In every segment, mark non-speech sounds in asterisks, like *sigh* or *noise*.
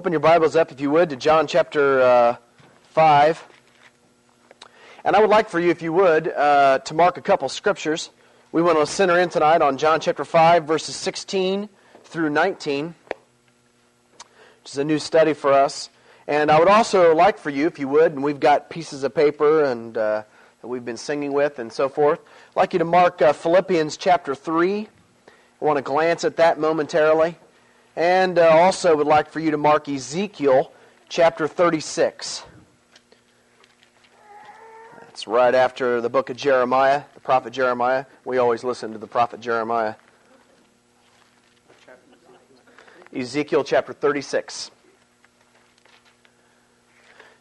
Open your Bibles up, if you would, to John chapter uh, 5. And I would like for you, if you would, uh, to mark a couple scriptures. We want to center in tonight on John chapter 5, verses 16 through 19, which is a new study for us. And I would also like for you, if you would, and we've got pieces of paper and uh, that we've been singing with and so forth, I'd like you to mark uh, Philippians chapter 3. I want to glance at that momentarily. And uh, also would like for you to mark Ezekiel chapter 36. That's right after the book of Jeremiah, the prophet Jeremiah. We always listen to the prophet Jeremiah. Ezekiel chapter 36.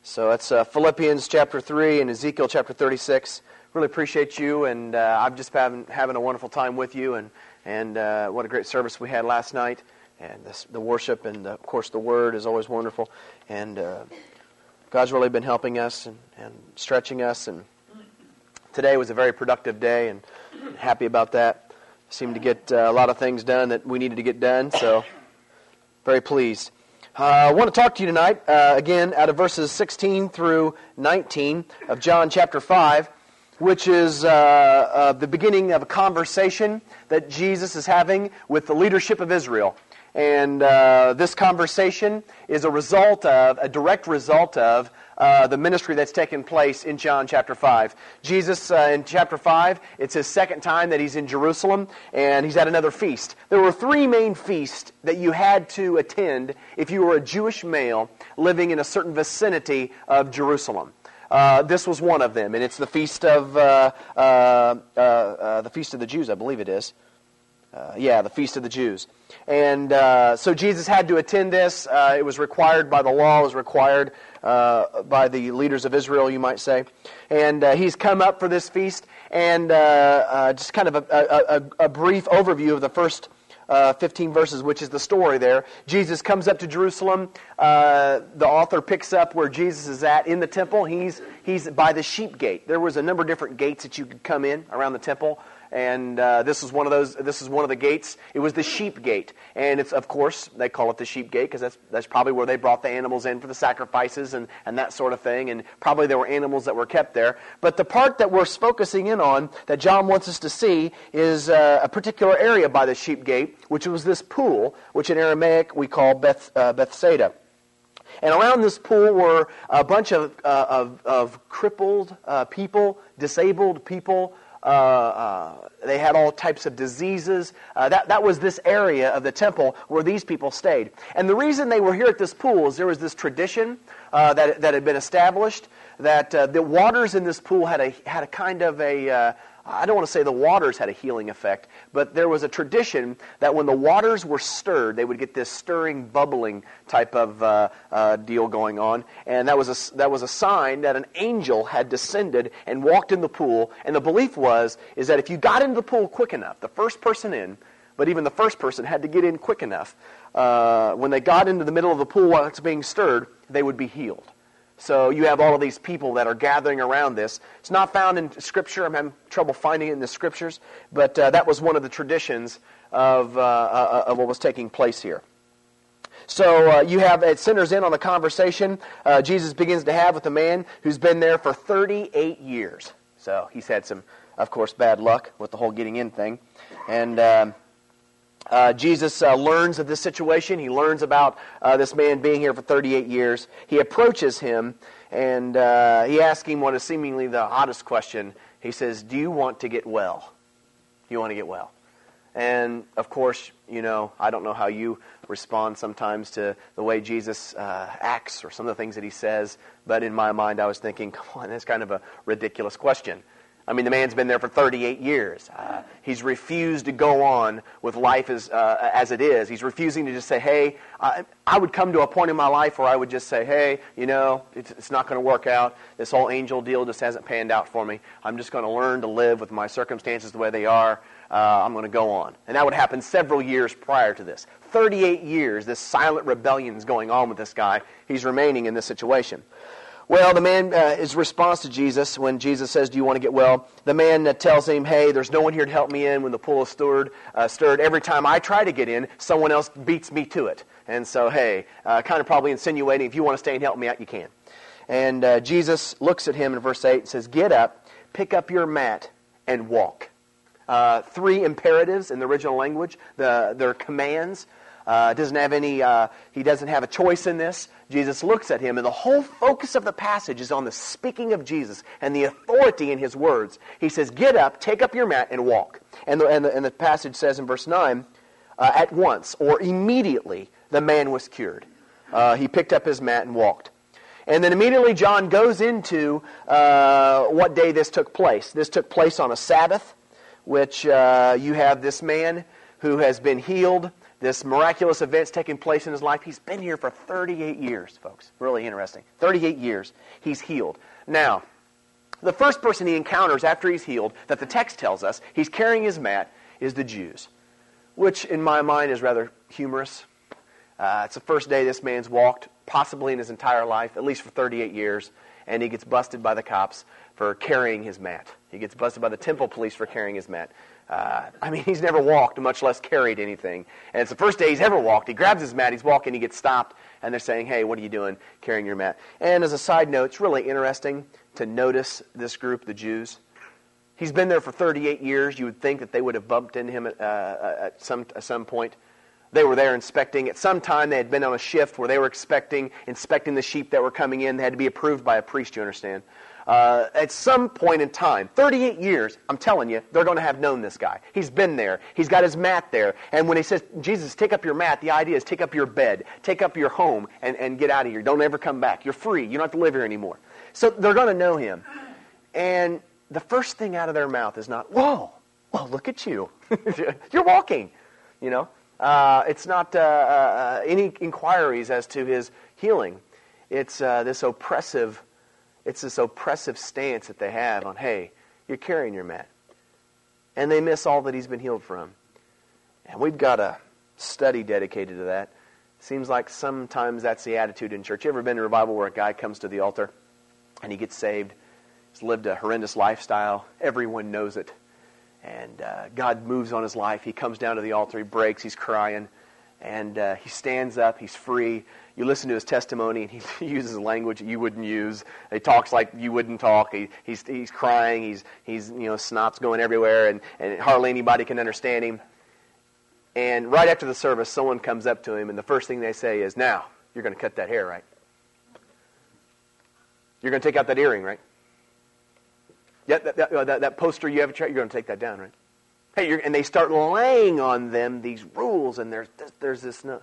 So that's uh, Philippians chapter 3 and Ezekiel chapter 36. Really appreciate you, and uh, I've just been having a wonderful time with you, and, and uh, what a great service we had last night and this, the worship and the, of course the word is always wonderful. And uh, god's really been helping us and, and stretching us. And today was a very productive day and happy about that. Seemed to get uh, a lot of things done that we needed to get done so very pleased. Uh, I want to talk to you tonight, uh, again, out of verses 16 through 19 of John chapter 5, which is uh, uh, the beginning of a conversation that Jesus is having with the leadership of Israel. And uh, this conversation is a result of, a direct result of, uh, the ministry that's taken place in John chapter 5. Jesus, uh, in chapter 5, it's his second time that he's in Jerusalem, and he's at another feast. There were three main feasts that you had to attend if you were a Jewish male living in a certain vicinity of Jerusalem. Uh, this was one of them, and it's the feast of uh, uh, uh, the feast of the Jews, I believe it is. Uh, yeah, the feast of the Jews. And uh, so Jesus had to attend this. Uh, it was required by the law, it was required uh, by the leaders of Israel, you might say. And uh, he's come up for this feast. And uh, just kind of a, a, a, brief overview of the first 15 verses, which is the story there. Jesus comes up to Jerusalem. the author picks up where Jesus is at in the temple. He's, he's by the sheep gate. There was a number of different gates that you could come in around the temple and uh, this is one of those. This is one of the gates. It was the sheep gate, and it's of course they call it the sheep gate because that's that's probably where they brought the animals in for the sacrifices and and that sort of thing. And probably there were animals that were kept there. But the part that we're focusing in on that John wants us to see is uh, a particular area by the sheep gate, which was this pool, which in Aramaic we call Beth, uh, Bethsaida. And around this pool were a bunch of, uh, of, of, crippled uh, people, disabled people, uh, uh, they had all types of diseases. Uh, that, that was this area of the temple where these people stayed. And the reason they were here at this pool is there was this tradition uh, that, that had been established that uh, the waters in this pool had a, had a kind of a, I don't want to say the waters had a healing effect, but there was a tradition that when the waters were stirred, they would get this stirring, bubbling type of uh, uh, deal going on, and that was a that was a sign that an angel had descended and walked in the pool. And the belief was is that if you got into the pool quick enough, the first person in, but even the first person had to get in quick enough. Uh, when they got into the middle of the pool while it's being stirred, they would be healed. So you have all of these people that are gathering around this. It's not found in Scripture. I'm having trouble finding it in the Scriptures, but uh, that was one of the traditions of, uh, uh, of what was taking place here. So uh, you have it centers in on the conversation uh, Jesus begins to have with a man who's been there for 38 years. So he's had some, of course, bad luck with the whole getting in thing, and. Um, uh, Jesus uh, learns of this situation. He learns about uh, this man being here for 38 years. He approaches him and uh, he asks him what is seemingly the oddest question. He says, Do you want to get well? Do you want to get well? And of course, you know, I don't know how you respond sometimes to the way Jesus uh, acts or some of the things that he says, but in my mind, I was thinking, *laughs* come on, that's kind of a ridiculous question. I mean, the man's been there for 38 years. Uh, he's refused to go on with life as, uh, as it is. He's refusing to just say, hey, I, I, would come to a point in my life where I would just say, hey, you know, it's, it's not going to work out. This whole angel deal just hasn't panned out for me. I'm just going to learn to live with my circumstances the way they are. Uh, I'm going to go on. And that would happen several years prior to this. 38 years, this silent rebellion is going on with this guy. He's remaining in this situation. Well, the man, uh, his response to Jesus when Jesus says, Do you want to get well? The man uh, tells him, Hey, there's no one here to help me in when the pool is stirred. Uh, stirred. Every time I try to get in, someone else beats me to it. And so, hey, uh, kind of probably insinuating, if you want to stay and help me out, you can. And uh, Jesus looks at him in verse 8 and says, Get up, pick up your mat, and walk. Uh, three imperatives in the original language. The, they're commands. Uh, doesn't have any, uh, he doesn't have a choice in this. Jesus looks at him, and the whole focus of the passage is on the speaking of Jesus and the authority in his words. He says, Get up, take up your mat, and walk. And the, and the, and the passage says in verse 9, uh, At once, or immediately, the man was cured. Uh, he picked up his mat and walked. And then immediately John goes into uh, what day this took place. This took place on a Sabbath, which uh, you have this man who has been healed. This miraculous event's taking place in his life. He's been here for 38 years, folks. Really interesting. 38 years. He's healed. Now, the first person he encounters after he's healed, that the text tells us, he's carrying his mat, is the Jews, which in my mind is rather humorous. Uh, it's the first day this man's walked, possibly in his entire life, at least for 38 years, and he gets busted by the cops for carrying his mat. He gets busted by the temple police for carrying his mat. Uh, I mean, *laughs* he's never walked, much less carried anything. And it's the first day he's ever walked. He grabs his mat, he's walking, he gets stopped, and they're saying, hey, what are you doing carrying your mat? And as a side note, it's really interesting to notice this group, the Jews. He's been there for 38 years. You would think that they would have bumped into him at, uh, at, some, at some point. They were there inspecting. At some time, they had been on a shift where they were expecting, inspecting the sheep that were coming in. They had to be approved by a priest, you understand. Uh, at some point in time, 38 years, I'm telling you, they're going to have known this guy. He's been there. He's got his mat there. And when he says, Jesus, take up your mat, the idea is take up your bed, take up your home, and, and get out of here. Don't ever come back. You're free. You don't have to live here anymore. So they're going to know him. And the first thing out of their mouth is not, whoa, whoa, look at you. *laughs* You're walking, you know. Uh, it's not uh, uh, any inquiries as to his healing. It's uh, this oppressive, it's this oppressive stance that they have on, hey, you're carrying your mat, and they miss all that he's been healed from. And we've got a study dedicated to that. Seems like sometimes that's the attitude in church. You ever been to a revival where a guy comes to the altar and he gets saved? He's lived a horrendous lifestyle. Everyone knows it and uh, God moves on his life. He comes down to the altar, he breaks, he's crying, and uh, he stands up, he's free. You listen to his testimony, and he *laughs* uses language you wouldn't use. He talks like you wouldn't talk. He, he's, he's crying, he's, he's, you know, snot's going everywhere, and, and hardly anybody can understand him. And right after the service, someone comes up to him, and the first thing they say is, Now, you're going to cut that hair, right? You're going to take out that earring, right? Yeah, that, that, uh, that, that poster you have, you're going to take that down, right? Hey, and they start laying on them these rules, and there's there's this. No.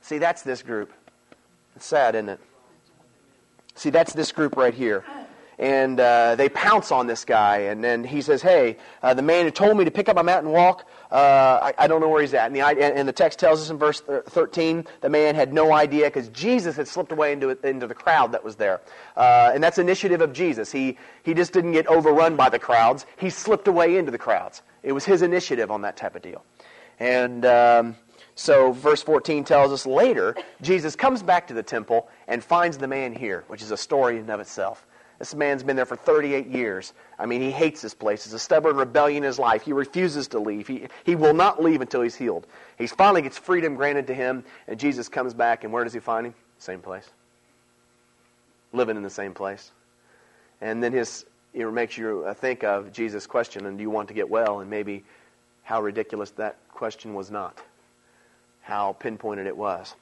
See, that's this group. It's sad, isn't it? See, that's this group right here and uh, they pounce on this guy. And then he says, "Hey, uh, the man who told me to pick up my mat and walk, uh, I, I, don't know where he's at." And the, and the text tells us in verse 13, the man had no idea because Jesus had slipped away into into the crowd that was there, uh, and that's initiative of Jesus. He he just didn't get overrun by the crowds; he slipped away into the crowds. It was his initiative on that type of deal, and. Um, so, verse 14 tells us later, Jesus comes back to the temple and finds the man here, which is a story in and of itself. This man's been there for 38 years. I mean, he hates this place. It's a stubborn rebellion in his life. He refuses to leave. He, he will not leave until he's healed. He finally gets freedom granted to him, and Jesus comes back, and where does he find him? Same place. Living in the same place. And then his, it makes you think of Jesus' question, and do you want to get well? And maybe how ridiculous that question was not, how pinpointed it was.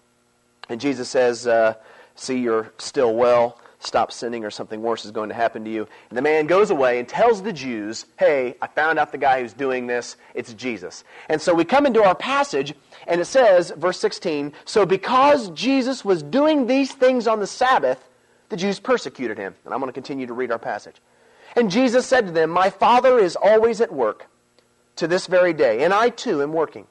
And Jesus says, uh, See, you're still well stop sinning or something worse is going to happen to you. And the man goes away and tells the Jews, hey, I found out the guy who's doing this. It's Jesus. And so we come into our passage, and it says, verse 16, so because Jesus was doing these things on the Sabbath, the Jews persecuted him. And I'm going to continue to read our passage. And Jesus said to them, My Father is always at work to this very day, and I too am working.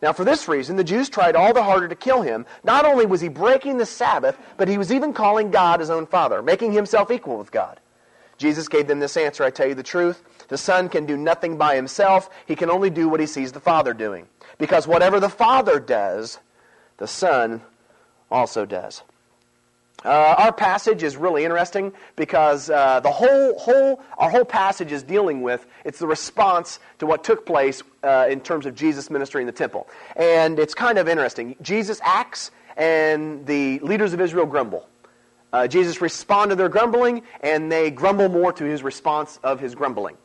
Now, for this reason, the Jews tried all the harder to kill him. Not only was he breaking the Sabbath, but he was even calling God his own Father, making himself equal with God. Jesus gave them this answer I tell you the truth. The Son can do nothing by himself, he can only do what he sees the Father doing. Because whatever the Father does, the Son also does. Uh, our passage is really interesting because uh, the whole, whole, our whole passage is dealing with it's the response to what took place uh, in terms of Jesus' ministry in the temple, and it's kind of interesting. Jesus acts, and the leaders of Israel grumble. Uh, Jesus responds to their grumbling, and they grumble more to his response of his grumbling.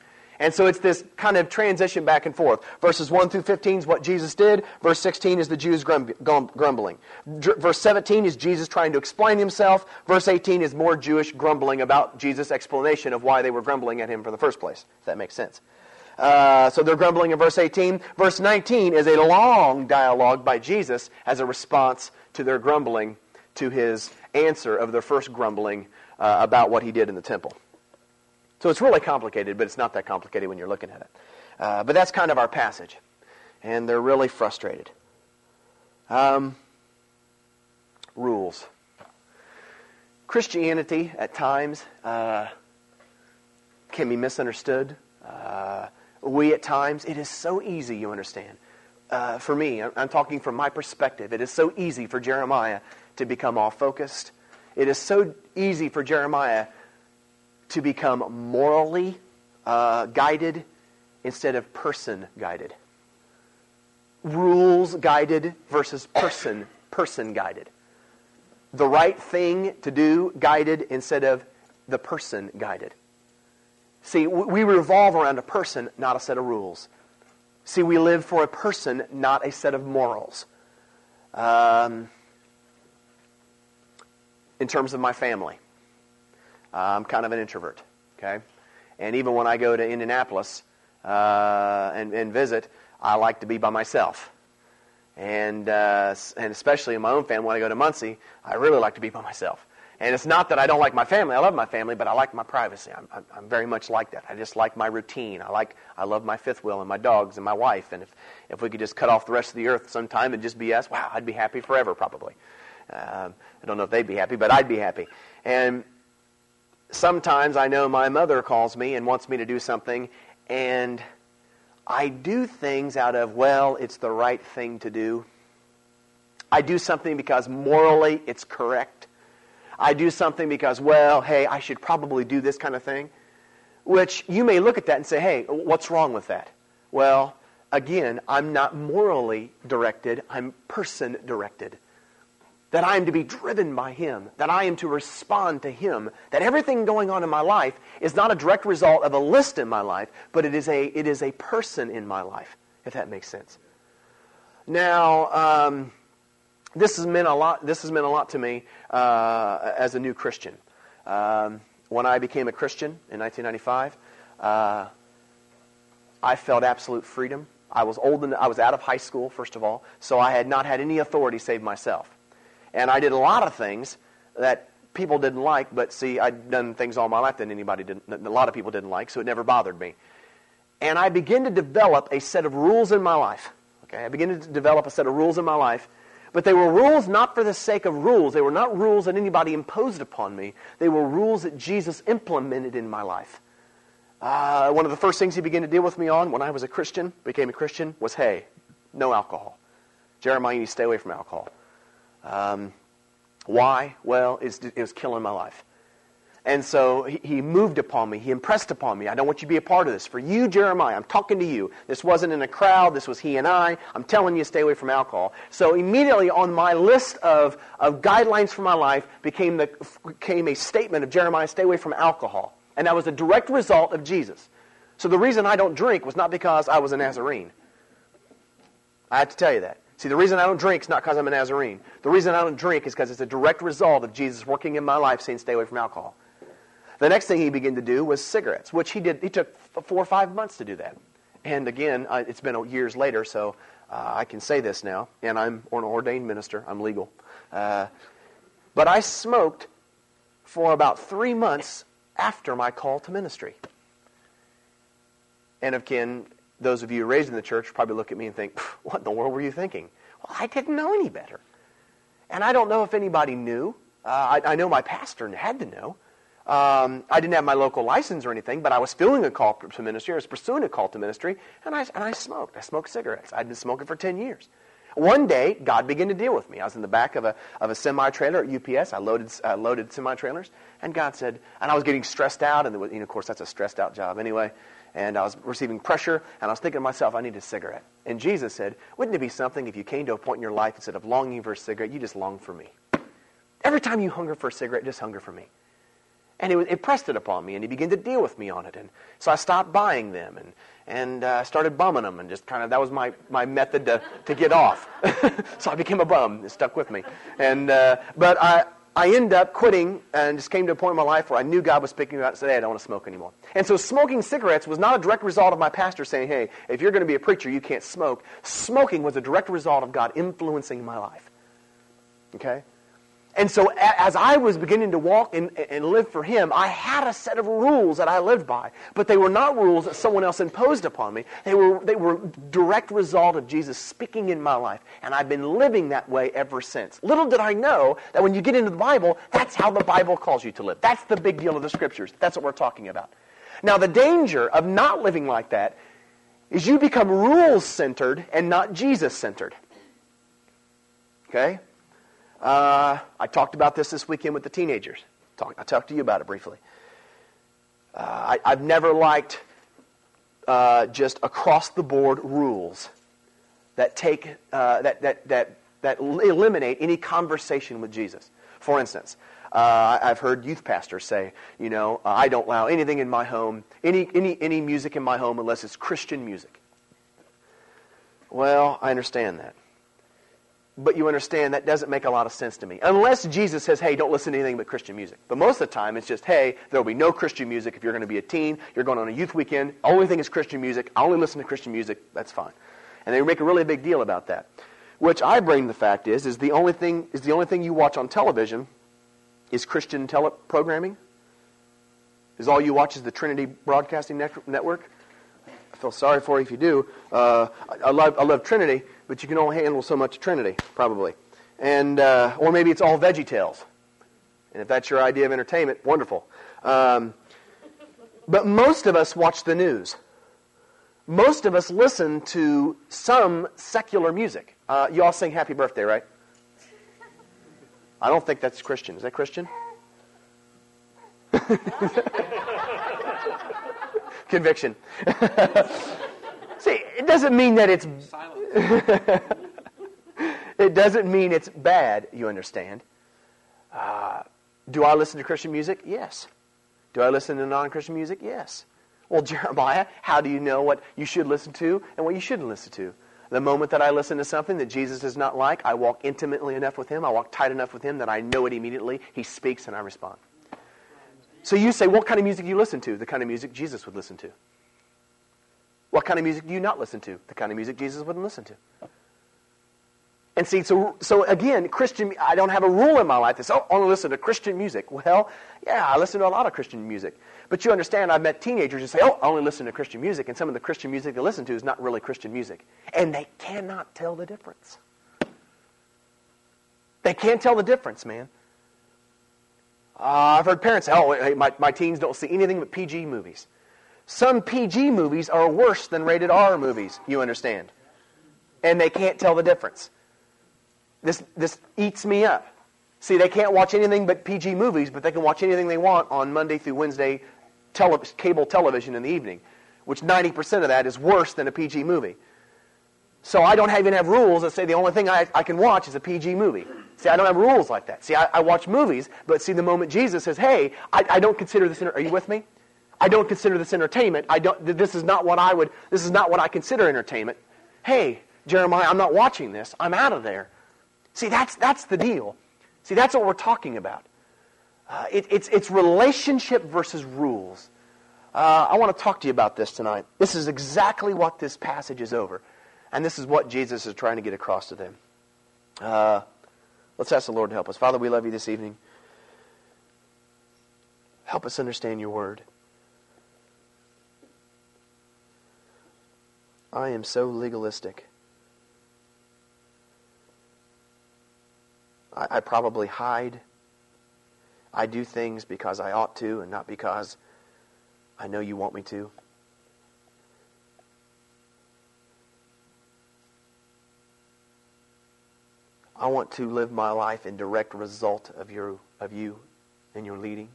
And so it's this kind of transition back and forth. Verses 1 through 15 is what Jesus did. Verse 16 is the Jews grumbling. Verse 17 is Jesus trying to explain himself. Verse 18 is more Jewish grumbling about Jesus' explanation of why they were grumbling at him for the first place, if that makes sense. Uh, so they're grumbling in verse 18. Verse 19 is a long dialogue by Jesus as a response to their grumbling, to his answer of their first grumbling uh, about what he did in the temple. So it's really complicated, but it's not that complicated when you're looking at it. Uh, but that's kind of our passage. And they're really frustrated. Um, rules. Christianity, at times, uh, can be misunderstood. Uh, we, at times, it is so easy, you understand. Uh, for me, I'm talking from my perspective, it is so easy for Jeremiah to become off focused. It is so easy for Jeremiah to become morally uh, guided instead of person guided. Rules guided versus person person guided. The right thing to do guided instead of the person guided. See, we revolve around a person, not a set of rules. See, we live for a person, not a set of morals. Um, in terms of my family, I'm kind of an introvert, okay? And even when I go to Indianapolis uh, and, and, visit, I like to be by myself. And, uh, and especially in my own family, when I go to Muncie, I really like to be by myself. And it's not that I don't like my family. I love my family, but I like my privacy. I'm, I'm, I'm, very much like that. I just like my routine. I like I love my fifth wheel and my dogs and my wife. And if, if we could just cut off the rest of the earth sometime and just be us, wow, I'd be happy forever probably. Um, I don't know if they'd be happy, but I'd be happy. And sometimes I know my mother calls me and wants me to do something, and I do things out of, well, it's the right thing to do. I do something because morally it's correct. I do something because, well, hey, I should probably do this kind of thing. Which you may look at that and say, hey, what's wrong with that? Well, again, I'm not morally directed, I'm person directed that I am to be driven by Him, that I am to respond to Him, that everything going on in my life is not a direct result of a list in my life, but it is a, it is a person in my life, if that makes sense. Now, um, this has meant a lot. This has meant a lot to me uh, as a new Christian. Um, when I became a Christian in 1995, uh, I felt absolute freedom. I was old. And, I was out of high school, first of all, so I had not had any authority save myself. And I did a lot of things that people didn't like, but see, I'd done things all my life that anybody didn't, a lot of people didn't like, so it never bothered me. And I began to develop a set of rules in my life. Okay, I began to develop a set of rules in my life, but they were rules not for the sake of rules. They were not rules that anybody imposed upon me. They were rules that Jesus implemented in my life. Uh, one of the first things he began to deal with me on when I was a Christian, became a Christian, was hey, no alcohol. Jeremiah, you stay away from alcohol. Um, why? Well, it was killing my life. And so he moved upon me. He impressed upon me. I don't want you to be a part of this. For you, Jeremiah, I'm talking to you. This wasn't in a crowd. This was he and I. I'm telling you, stay away from alcohol. So immediately on my list of, of guidelines for my life became, the, became a statement of Jeremiah, stay away from alcohol. And that was a direct result of Jesus. So the reason I don't drink was not because I was a Nazarene. I have to tell you that. See, the reason I don't drink is not because I'm a Nazarene. The reason I don't drink is because it's a direct result of Jesus working in my life saying, stay away from alcohol. The next thing he began to do was cigarettes, which he did. He took four or five months to do that. And again, uh, it's been years later, so uh, I can say this now. And I'm an ordained minister. I'm legal. Uh, but I smoked for about three months after my call to ministry. And again, those of you raised in the church probably look at me and think, what in the world were you thinking? Well, I didn't know any better. And I don't know if anybody knew. Uh, I, I, know my pastor had to know. Um, I didn't have my local license or anything, but I was feeling a call to ministry. I was pursuing a call to ministry, and I, and I smoked. I smoked cigarettes. I'd been smoking for 10 years. One day, God began to deal with me. I was in the back of a, of a semi trailer at UPS. I loaded, uh, loaded semi trailers. And God said, and I was getting stressed out. And was, you know, of course, that's a stressed out job anyway. And I was receiving pressure. And I was thinking to myself, I need a cigarette. And Jesus said, Wouldn't it be something if you came to a point in your life, instead of longing for a cigarette, you just long for me? Every time you hunger for a cigarette, just hunger for me. And it, it pressed it upon me, and he began to deal with me on it. And so I stopped buying them and, and uh, started bumming them, and just kind of, that was my, my method to, to get off. *laughs* so I became a bum. It stuck with me. And, uh, but I, I end up quitting and just came to a point in my life where I knew God was speaking about it and said, hey, I don't want to smoke anymore. And so smoking cigarettes was not a direct result of my pastor saying, hey, if you're going to be a preacher, you can't smoke. Smoking was a direct result of God influencing my life. Okay? And so as I was beginning to walk and, and, live for him, I had a set of rules that I lived by. But they were not rules that someone else imposed upon me. They were, they were direct result of Jesus speaking in my life. And I've been living that way ever since. Little did I know that when you get into the Bible, that's how the Bible calls you to live. That's the big deal of the scriptures. That's what we're talking about. Now, the danger of not living like that is you become rules centered and not Jesus centered. Okay? Uh, I talked about this this weekend with the teenagers. Talk, I talked to you about it briefly. Uh, I, have never liked uh, just across the board rules that take uh, that, that, that, that eliminate any conversation with Jesus. For instance, uh, I've heard youth pastors say, you know, uh, I don't allow anything in my home, any, any, any music in my home unless it's Christian music. Well, I understand that. But you understand that doesn't make a lot of sense to me. Unless Jesus says, hey, don't listen to anything but Christian music. But most of the time, it's just, hey, there will be no Christian music if you're going to be a teen, you're going on a youth weekend, only thing is Christian music, I only listen to Christian music, that's fine. And they make a really big deal about that. Which I bring the fact is, is the only thing, is the only thing you watch on television is Christian tele- programming. Is all you watch is the Trinity Broadcasting Network? I feel sorry for you if you do. Uh, I, I, love, I love Trinity, but you can only handle so much Trinity, probably. And, uh, or maybe it's all Veggie Tales. And if that's your idea of entertainment, wonderful. Um, but most of us watch the news. Most of us listen to some secular music. Uh, you all sing Happy Birthday, right? I don't think that's Christian. Is that Christian? *laughs* Conviction. *laughs* See, it doesn't mean that it's *laughs* it doesn't mean it's bad, you understand. Uh, do I listen to Christian music? Yes. Do I listen to non Christian music? Yes. Well, *laughs* Jeremiah, how do you know what you should listen to and what you shouldn't listen to? The moment that I listen to something that Jesus does not like, I walk intimately enough with him, I walk tight enough with him that I know it immediately. He speaks and I respond. So you say, what kind of music do you listen to? The kind of music Jesus would listen to. What kind of music do you not listen to? The kind of music Jesus wouldn't listen to. And see, so, so again, Christian, I don't have a rule in my life that says, oh, I only listen to Christian music. Well, yeah, I listen to a lot of Christian music. But you understand, I've met teenagers who say, oh, I only listen to Christian music. And some of the Christian music they listen to is not really Christian music. And they cannot tell the difference. They can't tell the difference, man. Uh, I've heard parents say, oh, my, my teens don't see anything but PG movies. Some PG movies are worse than rated R movies, you understand. And they can't tell the difference. This, this eats me up. See, they can't watch anything but PG movies, but they can watch anything they want on Monday through Wednesday tele- cable television in the evening, which 90% of that is worse than a PG movie. So I don't even have rules that say the only thing I, I can watch is a PG movie. See, I don't have rules like that. See, I, I watch movies, but see, the moment Jesus says, hey, I, I don't consider this, are you with me? I don't consider this entertainment. I don't, this is not what I would, this is not what I consider entertainment. Hey, Jeremiah, I'm not watching this. I'm out of there. See, that's, that's the deal. See, that's what we're talking about. Uh, it, it's, it's relationship versus rules. Uh, I want to talk to you about this tonight. This is exactly what this passage is over. And this is what Jesus is trying to get across to them. Uh, let's ask the Lord to help us. Father, we love you this evening. Help us understand your word. I am so legalistic. I, I probably hide. I do things because I ought to and not because I know you want me to. I want to live my life in direct result of, your, of you and your leading.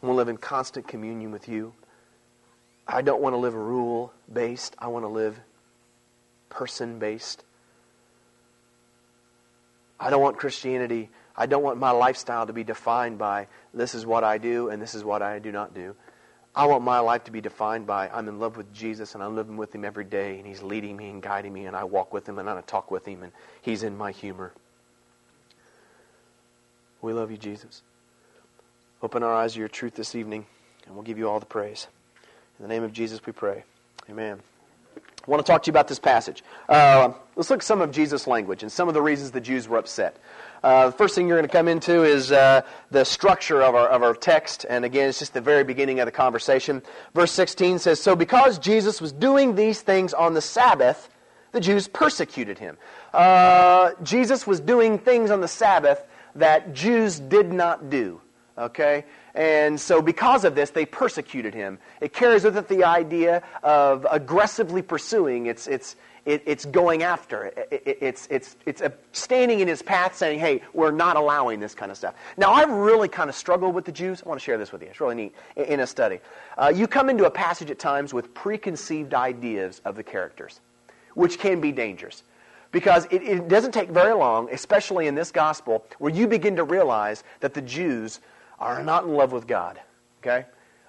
I want to live in constant communion with you. I don't want to live rule based. I want to live person based. I don't want Christianity, I don't want my lifestyle to be defined by this is what I do and this is what I do not do. I want my life to be defined by I'm in love with Jesus and I'm living with Him every day and He's leading me and guiding me and I walk with Him and I talk with Him and He's in my humor. We love you, Jesus. Open our eyes to your truth this evening and we'll give you all the praise. In the name of Jesus we pray. Amen. I want to talk to you about this passage. Uh, let's look at some of Jesus' language and some of the reasons the Jews were upset. Uh, the first thing you're going to come into is uh, the structure of our, of our text. And again, it's just the very beginning of the conversation. Verse 16 says So because Jesus was doing these things on the Sabbath, the Jews persecuted him. Uh, Jesus was doing things on the Sabbath that Jews did not do. Okay? And so, because of this, they persecuted him. It carries with it the idea of aggressively pursuing. It's, it's, it's going after. It, it, it's, it's, it's standing in his path saying, hey, we're not allowing this kind of stuff. Now, I've really kind of struggled with the Jews. I want to share this with you. It's really neat in a study. Uh, you come into a passage at times with preconceived ideas of the characters, which can be dangerous. Because it, it doesn't take very long, especially in this gospel, where you begin to realize that the Jews are not in love with God. Okay?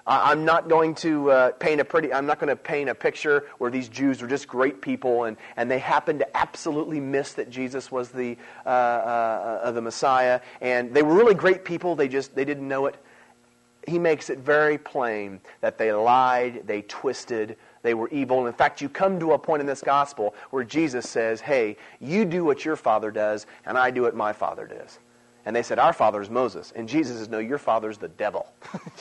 I'm not going to uh, paint a pretty. I'm not going to paint a picture where these Jews were just great people and, and they happened to absolutely miss that Jesus was the uh, uh, the Messiah and they were really great people. They just they didn't know it. He makes it very plain that they lied, they twisted, they were evil. And in fact, you come to a point in this gospel where Jesus says, "Hey, you do what your father does, and I do what my father does." And they said, Our father is Moses. And Jesus says, No, your father's the devil.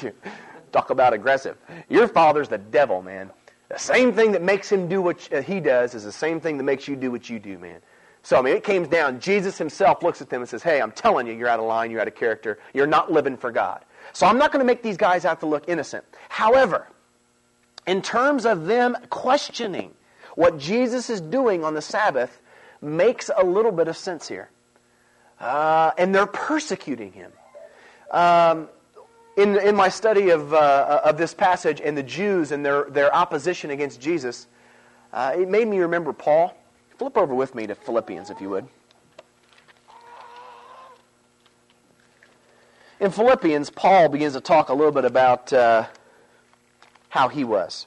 *laughs* Talk about aggressive. Your father's the devil, man. The same thing that makes him do what he does is the same thing that makes you do what you do, man. So, I mean, it came down. Jesus himself looks at them and says, Hey, I'm telling you, you're out of line, you're out of character, you're not living for God. So, I'm not going to make these guys out to look innocent. However, in terms of them questioning what Jesus is doing on the Sabbath, makes a little bit of sense here. Uh, and they're persecuting him. Um, in, in my study of, uh, of this passage and the Jews and their, their opposition against Jesus, uh, it made me remember Paul. Flip over with me to Philippians, if you would. In Philippians, Paul begins to talk a little bit about uh, how he was.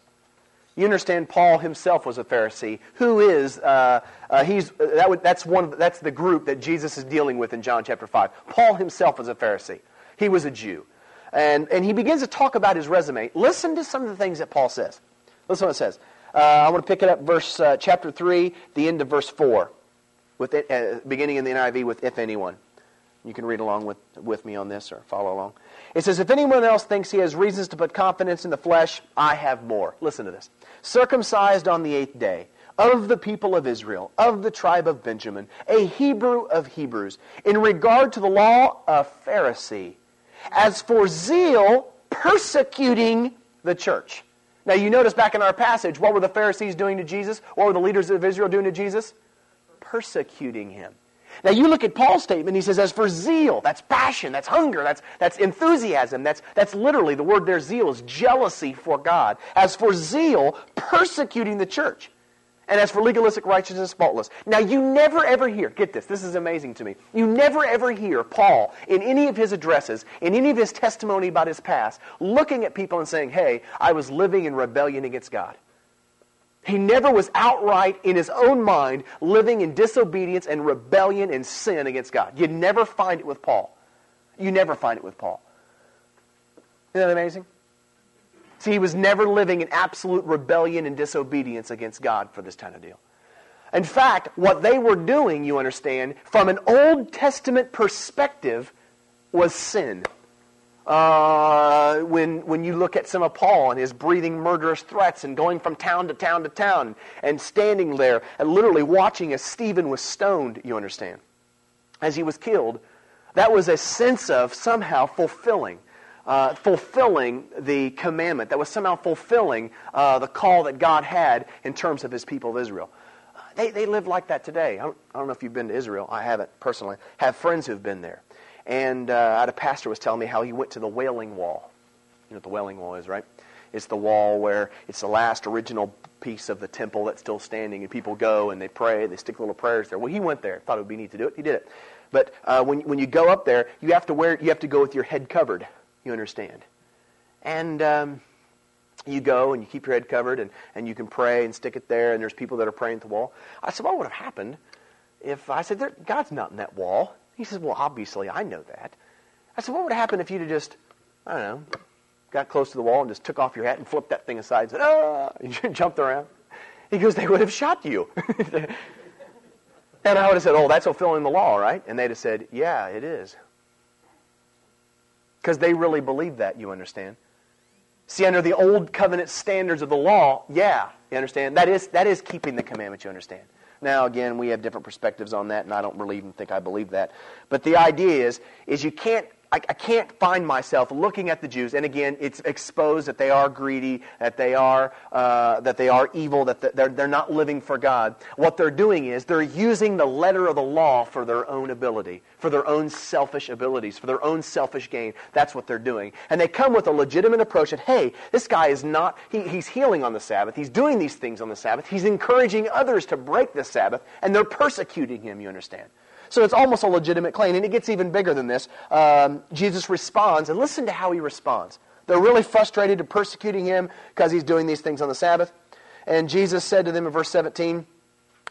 You understand, Paul himself was a Pharisee. Who is uh, uh, he's that would, that's one that's the group that Jesus is dealing with in John chapter five. Paul himself was a Pharisee. He was a Jew, and and he begins to talk about his resume. Listen to some of the things that Paul says. Listen what it says. Uh, I want to pick it up, verse uh, chapter three, the end of verse four, with it, uh, beginning in the NIV with if anyone. You can read along with, with me on this or follow along. It says, If anyone else thinks he has reasons to put confidence in the flesh, I have more. Listen to this. Circumcised on the eighth day, of the people of Israel, of the tribe of Benjamin, a Hebrew of Hebrews, in regard to the law, a Pharisee. As for zeal, persecuting the church. Now, you notice back in our passage, what were the Pharisees doing to Jesus? What were the leaders of Israel doing to Jesus? Persecuting him. Now you look at Paul's statement, he says, as for zeal, that's passion, that's hunger, that's, that's enthusiasm, that's, that's literally, the word there, zeal, is jealousy for God. As for zeal, persecuting the church. And as for legalistic righteousness, faultless. Now you never ever hear, get this, this is amazing to me. You never ever hear Paul in any of his addresses, in any of his testimony about his past, looking at people and saying, hey, I was living in rebellion against God. He never was outright in his own mind living in disobedience and rebellion and sin against God. You never find it with Paul. You never find it with Paul. Isn't that amazing? See, he was never living in absolute rebellion and disobedience against God for this kind of deal. In fact, what they were doing, you understand, from an Old Testament perspective, was sin uh, when, when you look at some of Paul and his breathing murderous threats and going from town to town to town and standing there and literally watching as Stephen was stoned, you understand, as he was killed, that was a sense of somehow fulfilling. Uh, fulfilling the commandment, that was somehow fulfilling uh, the call that God had in terms of his people of Israel. They, they live like that today. I don't, I don't know if you've been to Israel. I haven't personally. Have friends who've been there. And uh, I had a pastor was telling me how he went to the Wailing Wall. You know what the Wailing Wall is, right? It's the wall where it's the last original piece of the temple that's still standing, and people go and they pray. They stick little prayers there. Well, he went there. Thought it would be neat to do it. He did it. But uh, when when you go up there, you have to wear you have to go with your head covered. You understand? And um, you go and you keep your head covered, and, and you can pray and stick it there. And there's people that are praying at the wall. I said, what would have happened if I said, God's not in that wall? He says, well, obviously I know that. I said, what would have happened if you'd have just, I don't know, got close to the wall and just took off your hat and flipped that thing aside and said, ah, *laughs* and jumped around? He goes, they would have shot you. *laughs* and I would have said, oh, that's fulfilling the law, right? And they'd have said, yeah, it is. Because they really believe that, you understand. See, under the old covenant standards of the law, yeah, you understand? That is, that is keeping the commandment, you understand. Now, again, we have different perspectives on that, and I don't really even think I believe that. But the idea is, is you can't I, I, can't find myself looking at the Jews, and again, it's exposed that they are greedy, that they are uh, that they are evil, that they're they're not living for God. What they're doing is they're using the letter of the law for their own ability, for their own selfish abilities, for their own selfish gain. That's what they're doing, and they come with a legitimate approach that hey, this guy is not he, he's healing on the Sabbath, he's doing these things on the Sabbath, he's encouraging others to break the Sabbath, and they're persecuting him. You understand? So it's almost a legitimate claim, and it gets even bigger than this. Um, Jesus responds, and listen to how he responds. They're really frustrated and persecuting him because he's doing these things on the Sabbath. And Jesus said to them in verse 17,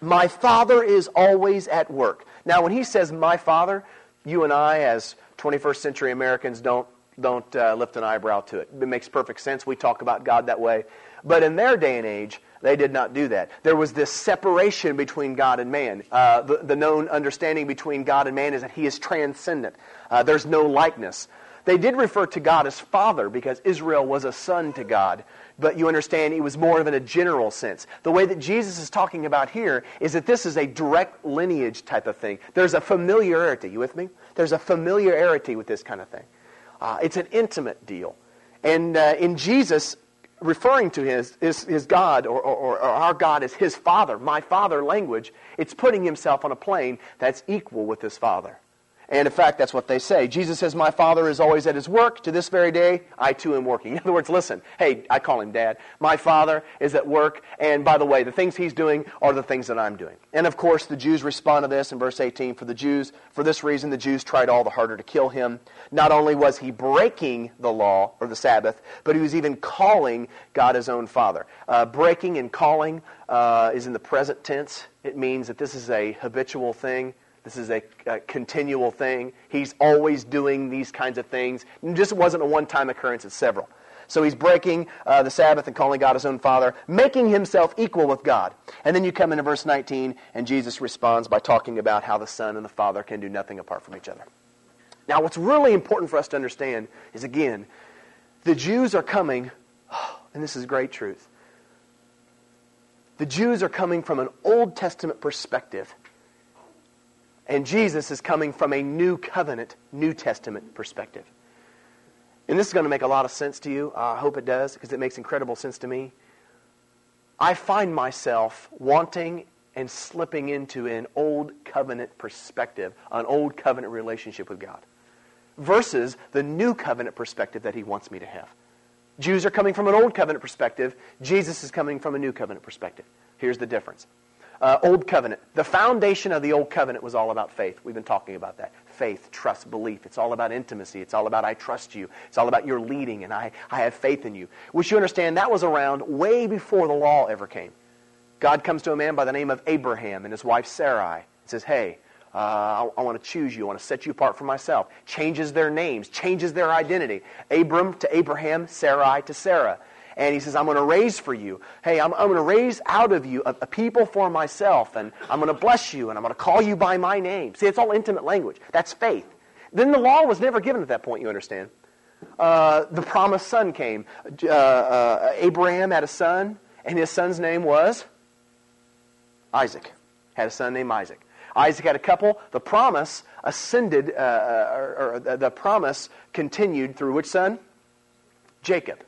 My Father is always at work. Now, when he says, My Father, you and I, as 21st century Americans, don't, don't uh, lift an eyebrow to it. It makes perfect sense. We talk about God that way. But in their day and age, they did not do that. There was this separation between God and man. Uh, the, the, known understanding between God and man is that he is transcendent. Uh, there's no likeness. They did refer to God as Father because Israel was a son to God. But you understand it was more of in a general sense. The way that Jesus is talking about here is that this is a direct lineage type of thing. There's a familiarity. You with me? There's a familiarity with this kind of thing. Uh, it's an intimate deal. And uh, in Jesus, referring to his, his, God or, or, or, our God as his Father, my Father language, it's putting himself on a plane that's equal with his Father. And in fact, that's what they say. Jesus says, My Father is always at his work. To this very day, I too am working. *laughs* In other words, listen, hey, I call him Dad. My Father is at work. And by the way, the things he's doing are the things that I'm doing. And of course, the Jews respond to this in verse 18. For the Jews, for this reason, the Jews tried all the harder to kill him. Not only was he breaking the law or the Sabbath, but he was even calling God his own Father. Uh, breaking and calling uh, is in the present tense. It means that this is a habitual thing. This is a, a, continual thing. He's always doing these kinds of things. It just wasn't a one time occurrence, it's several. So he's breaking uh, the Sabbath and calling God his own Father, making himself equal with God. And then you come into verse 19, and Jesus responds by talking about how the Son and the Father can do nothing apart from each other. Now, what's really important for us to understand is again, the Jews are coming, *sighs* and this is great truth. The Jews are coming from an Old Testament perspective and Jesus is coming from a new covenant, New Testament perspective. And this is going to make a lot of sense to you. I hope it does, because it makes incredible sense to me. I find myself wanting and slipping into an old covenant perspective, an old covenant relationship with God, versus the new covenant perspective that He wants me to have. Jews are coming from an old covenant perspective, Jesus is coming from a new covenant perspective. Here's the difference uh, Old Covenant. The foundation of the Old Covenant was all about faith. We've been talking about that. Faith, trust, belief. It's all about intimacy. It's all about I trust you. It's all about your leading and I, I have faith in you. Which you understand that was around way before the law ever came. God comes to a man by the name of Abraham and his wife Sarai and says, Hey, uh, I, I want to choose you. I want to set you apart for myself. Changes their names, changes their identity. Abram to Abraham, Sarai to Sarah. And he says, I'm going to raise for you. Hey, I'm, I'm going to raise out of you a, a people for myself, and I'm going to bless you, and I'm going to call you by my name. See, it's all intimate language. That's faith. Then the law was never given at that point, you understand. Uh, the promised son came. Uh, uh, Abraham had a son, and his son's name was Isaac. Had a son named Isaac. Isaac had a couple. The promise ascended, uh, uh or, or the promise continued through which son? Jacob.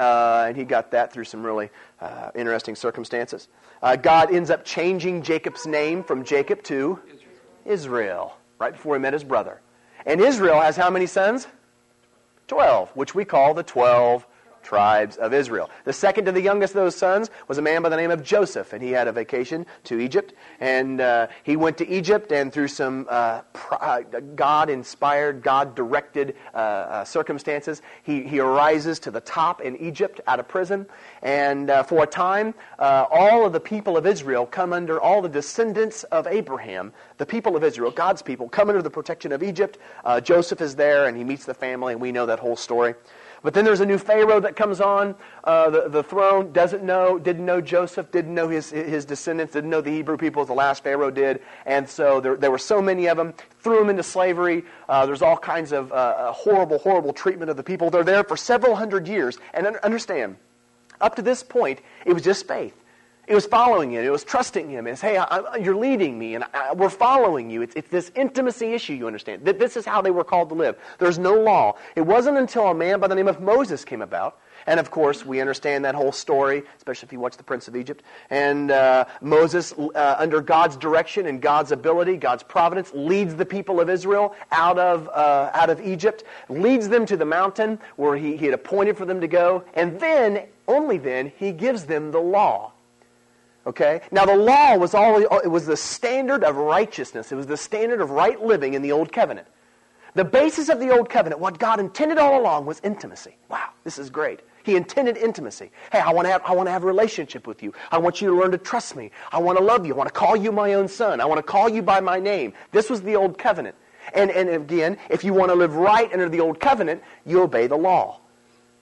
Uh, and he got that through some really uh, interesting circumstances. Uh, God ends up changing Jacob's name from Jacob to Israel, right before he met his brother. And Israel has how many sons? Twelve, which we call the twelve tribes of Israel. The second to the youngest of those sons was a man by the name of Joseph, and he had a vacation to Egypt. And uh, he went to Egypt, and through some uh, uh God inspired, God directed uh, uh, circumstances, he, he arises to the top in Egypt out of prison. And uh, for a time, all of the people of Israel come under, all the descendants of Abraham, the people of Israel, God's people, come under the protection of Egypt. Joseph is there, and he meets the family, and we know that whole story. But then there's a new Pharaoh that comes on uh, the, the throne, doesn't know, didn't know Joseph, didn't know his, his descendants, didn't know the Hebrew people the last Pharaoh did. And so there, there were so many of them, threw them into slavery. Uh, there's all kinds of uh, uh horrible, horrible treatment of the people. They're there for several hundred years. And understand, up to this point, it was just faith. It was following it. It was trusting him. It's, hey, I, you're leading me, and I, we're following you. It's, it's this intimacy issue, you understand. That this is how they were called to live. There's no law. It wasn't until a man by the name of Moses came about. And of course, we understand that whole story, especially if you watch The Prince of Egypt. And uh, Moses, uh, under God's direction and God's ability, God's providence, leads the people of Israel out of, uh, out of Egypt, leads them to the mountain where he, he had appointed for them to go, and then, only then, he gives them the law. Okay? Now the law was all it was the standard of righteousness. It was the standard of right living in the old covenant. The basis of the old covenant, what God intended all along was intimacy. Wow, this is great. He intended intimacy. Hey, I want to have I want to have a relationship with you. I want you to learn to trust me. I want to love you. I want to call you my own son. I want to call you by my name. This was the old covenant. And and again, if you want to live right under the old covenant, you obey the law.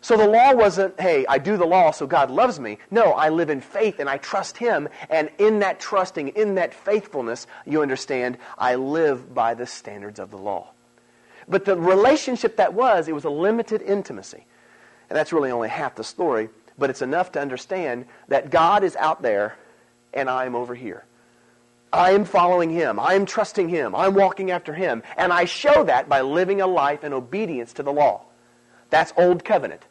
So the law wasn't, hey, I do the law so God loves me. No, I live in faith and I trust Him. And in that trusting, in that faithfulness, you understand, I live by the standards of the law. But the relationship that was, it was a limited intimacy. And that's really only half the story, but it's enough to understand that God is out there and I am over here. I am following Him. I am trusting Him. I'm walking after Him. And I show that by living a life in obedience to the law. That's Old Covenant.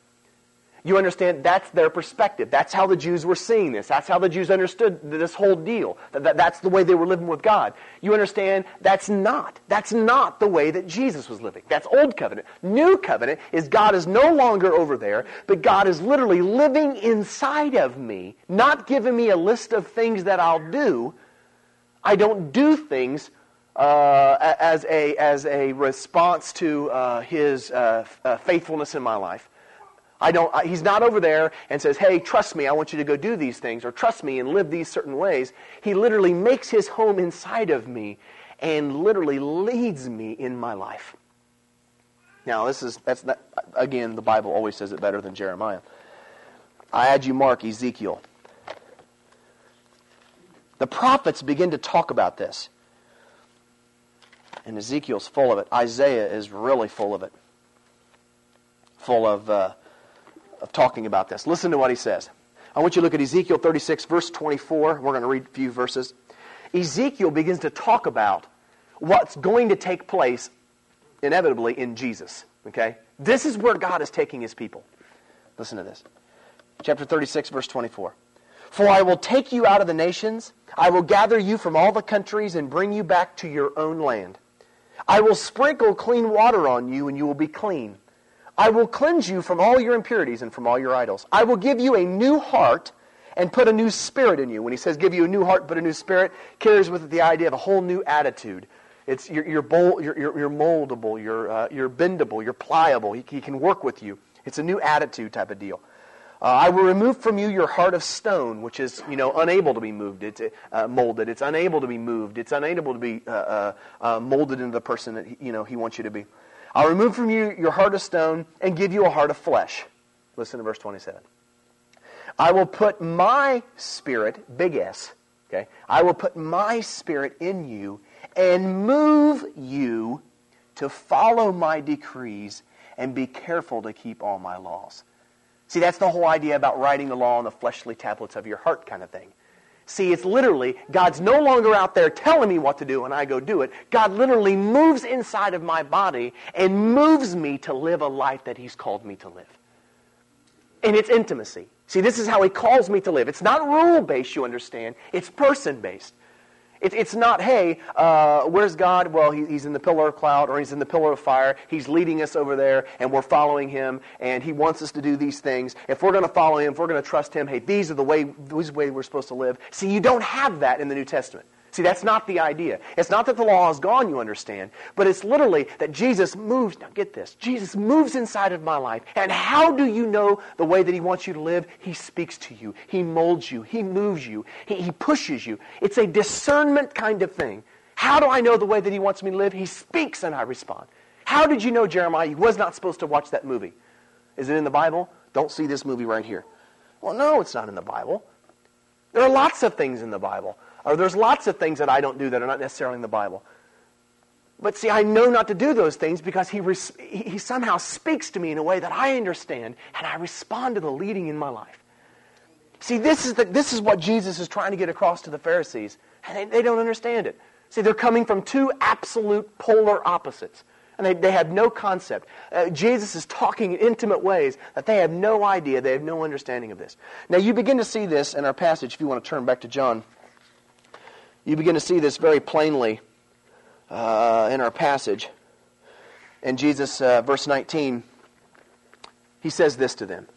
You understand? That's their perspective. That's how the Jews were seeing this. That's how the Jews understood this whole deal. That, that's the way they were living with God. You understand? That's not. That's not the way that Jesus was living. That's Old Covenant. New Covenant is God is no longer over there, but God is literally living inside of me, not giving me a list of things that I'll do. I don't do things uh, as, a, as a response to uh, his uh, uh faithfulness in my life. I don't, he's not over there and says, hey, trust me, I want you to go do these things, or trust me and live these certain ways. He literally makes his home inside of me and literally leads me in my life. Now, this is, that's not, again, the Bible always says it better than Jeremiah. I add you Mark, Ezekiel. The prophets begin to talk about this. And Ezekiel's full of it. Isaiah is really full of it. Full of, uh, of talking about this. Listen to what he says. I want you to look at Ezekiel 36, verse 24. We're going to read a few verses. Ezekiel begins to talk about what's going to take place inevitably in Jesus. Okay? This is where God is taking his people. Listen to this. Chapter 36, verse 24. For I will take you out of the nations, I will gather you from all the countries and bring you back to your own land. I will sprinkle clean water on you, and you will be clean. I will cleanse you from all your impurities and from all your idols. I will give you a new heart and put a new spirit in you. When he says give you a new heart, put a new spirit, carries with it the idea of a whole new attitude. It's, you're, you're, you're, you're moldable, you're, uh, you're bendable, you're pliable. He, he, can work with you. It's a new attitude type of deal. Uh, I will remove from you your heart of stone, which is, you know, unable to be moved. It's uh, molded. It's unable to be moved. It's unable to be uh, uh, uh, molded into the person that, you know, he wants you to be. I'll remove from you your heart of stone and give you a heart of flesh. Listen to verse 27. I will put my spirit, big S, okay? I will put my spirit in you and move you to follow my decrees and be careful to keep all my laws. See, that's the whole idea about writing the law on the fleshly tablets of your heart kind of thing. See, it's literally, God's no longer out there telling me what to do and I go do it. God literally moves inside of my body and moves me to live a life that He's called me to live. And it's intimacy. See, this is how he calls me to live. It's not rule based, you understand. It's person based. It, it's not, hey, uh, where's God? Well, he, he's in the pillar of cloud or he's in the pillar of fire. He's leading us over there and we're following him and he wants us to do these things. If we're going to follow him, if we're going to trust him, hey, these are the way, these are the way we're supposed to live. See, you don't have that in the New Testament. See, that's not the idea. It's not that the law is gone, you understand, but it's literally that Jesus moves. Now, get this Jesus moves inside of my life. And how do you know the way that He wants you to live? He speaks to you, He molds you, He moves you, He, he pushes you. It's a discernment kind of thing. How do I know the way that He wants me to live? He speaks and I respond. How did you know, Jeremiah, you was not supposed to watch that movie? Is it in the Bible? Don't see this movie right here. Well, no, it's not in the Bible. There are lots of things in the Bible. Or there's lots of things that I don't do that are not necessarily in the Bible. But see, I know not to do those things because he, res- he somehow speaks to me in a way that I understand, and I respond to the leading in my life. See, this is, the, this is what Jesus is trying to get across to the Pharisees, and they, they don't understand it. See, they're coming from two absolute polar opposites, and they, they have no concept. Uh, Jesus is talking in intimate ways that they have no idea, they have no understanding of this. Now, you begin to see this in our passage, if you want to turn back to John you begin to see this very plainly uh, in our passage. And Jesus, uh, verse 19, he says this to them,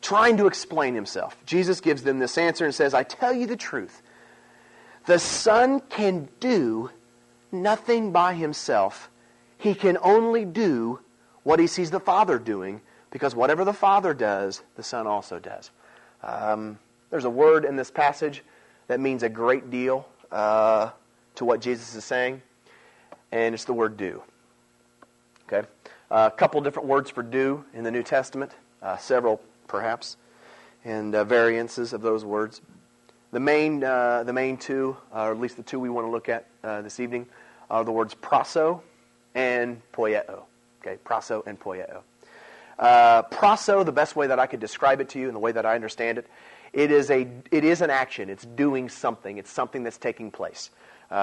trying to explain himself. Jesus gives them this answer and says, I tell you the truth. The Son can do nothing by himself. He can only do what he sees the Father doing, because whatever the Father does, the Son also does. Um, there's a word in this passage that means a great deal uh, to what Jesus is saying, and it's the word do. Okay? Uh, a couple different words for do in the New Testament, uh, several perhaps, and uh, variances of those words. The main, uh, the main two, uh, or at least the two we want to look at this evening, are the words praso and poieo. Okay, praso and poieo. Uh, praso, the best way that I could describe it to you and the way that I understand it, it is, a, it is an action. It's doing something. It's something that's taking place. Uh,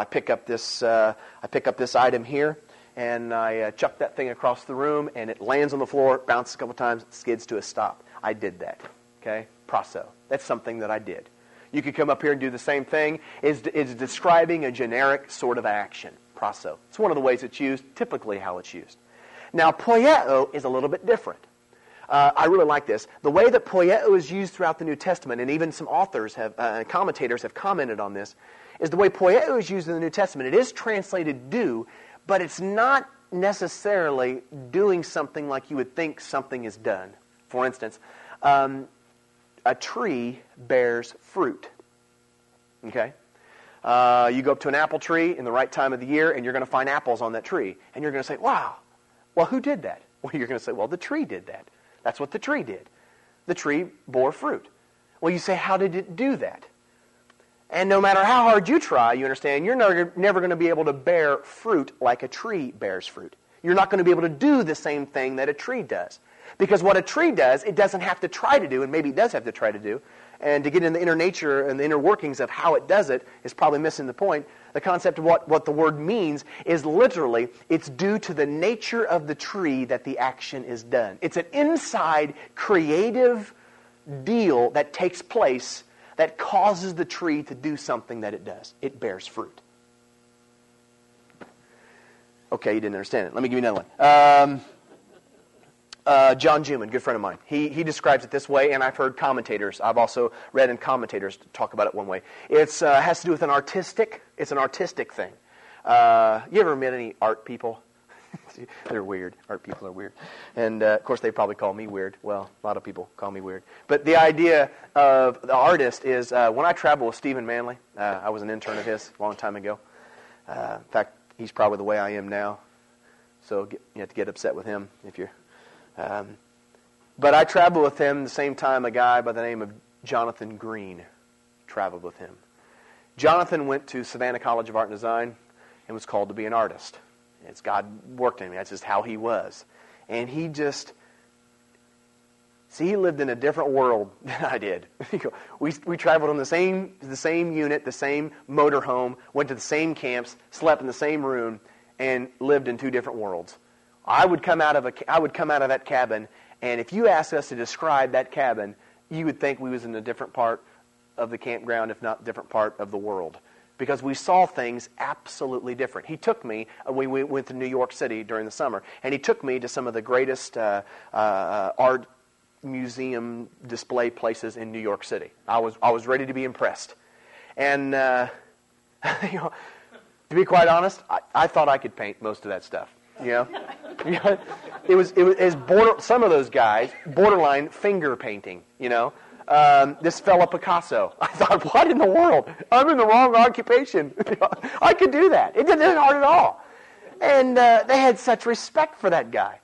I, pick up this, uh, I pick up this item here, and I uh, chuck that thing across the room, and it lands on the floor, bounces a couple times, skids to a stop. I did that. Okay? Praso. That's something that I did. You could come up here and do the same thing. It's, it's describing a generic sort of action. Praso. It's one of the ways it's used, typically how it's used. Now, poieo is a little bit different. Uh, I really like this. The way that poieo is used throughout the New Testament, and even some authors have, uh, commentators have commented on this, is the way poieo is used in the New Testament. It is translated do, but it's not necessarily doing something like you would think something is done. For instance, um, a tree bears fruit. Okay? Uh, you go up to an apple tree in the right time of the year, and you're going to find apples on that tree. And you're going to say, wow, well, who did that? *laughs* Well, you're going to say, well, the tree did that. That's what the tree did. The tree bore fruit. Well, you say, how did it do that? And no matter how hard you try, you understand, you're never, going to be able to bear fruit like a tree bears fruit. You're not going to be able to do the same thing that a tree does. Because what a tree does, it doesn't have to try to do, and maybe it does have to try to do. And to get in the inner nature and the inner workings of how it does it is probably missing the point the concept of what, what the word means is literally it's due to the nature of the tree that the action is done. It's an inside creative deal that takes place that causes the tree to do something that it does. It bears fruit. Okay, you didn't understand it. Let me give you another one. Um, uh, John Juman, good friend of mine, he, he describes it this way, and I've heard commentators, I've also read in commentators talk about it one way. It uh, has to do with an artistic, it's an artistic thing. Uh, you ever met any art people? *laughs* They're weird. Art people are weird. And, uh, of course, they probably call me weird. Well, a lot of people call me weird. But the idea of the artist is uh, when I travel with Stephen Manley, uh, I was an intern of his a long time ago. in fact, he's probably the way I am now. So get, you have to get upset with him if you're um, but I traveled with him the same time a guy by the name of Jonathan Green traveled with him. Jonathan went to Savannah College of Art and Design and was called to be an artist. It's God worked in him. That's just how he was. And he just, see, he lived in a different world *laughs* than I did. *laughs* we, we traveled on the same, the same unit, the same motorhome, went to the same camps, slept in the same room, and lived in two different worlds. I would come out of a, I would come out of that cabin And if you asked us to describe that cabin, you would think we was in a different part of the campground, if not different part of the world. Because we saw things absolutely different. He took me, uh, we, we went to New York City during the summer, and he took me to some of the greatest uh, uh, art museum display places in New York City. I was, I was ready to be impressed. And, uh, *laughs* you know, to be quite honest, I, I thought I could paint most of that stuff. You know, it was it was, it was border, some of those guys borderline finger painting. You know, um, this fella Picasso. *laughs* I thought, what in the world? I'm in the wrong occupation. *laughs* I could do that. It didn't hard at all. And uh, they had such respect for that guy.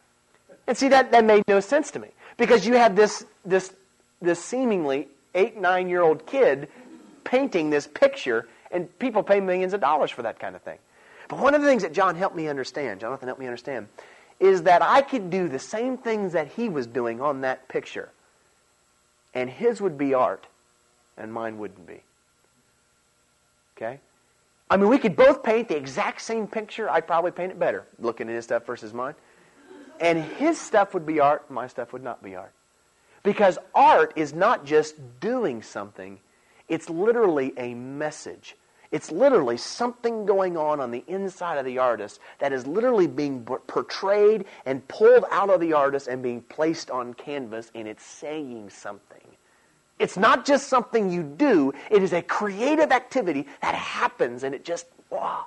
And see, that, that made no sense to me because you had this this this seemingly eight nine year old kid painting this picture, and people pay millions of dollars for that kind of thing. But one of the things that John helped me understand, Jonathan helped me understand, is that I could do the same things that he was doing on that picture. And his would be art, and mine wouldn't be. Okay? I mean, we could both paint the exact same picture. I'd probably paint it better, looking at his stuff versus mine. And his stuff would be art, my stuff would not be art. Because art is not just doing something, it's literally a message. It's literally something going on on the inside of the artist that is literally being portrayed and pulled out of the artist and being placed on canvas, and it's saying something. It's not just something you do, it is a creative activity that happens, and it just, wow.